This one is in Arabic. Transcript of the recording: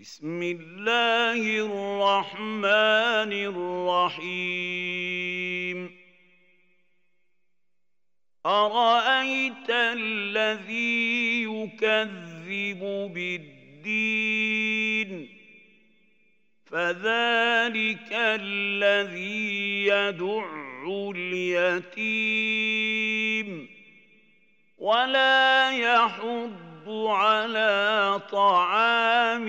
بسم الله الرحمن الرحيم. أرأيت الذي يكذب بالدين؟ فذلك الذي يدع اليتيم. ولا يحض على طعام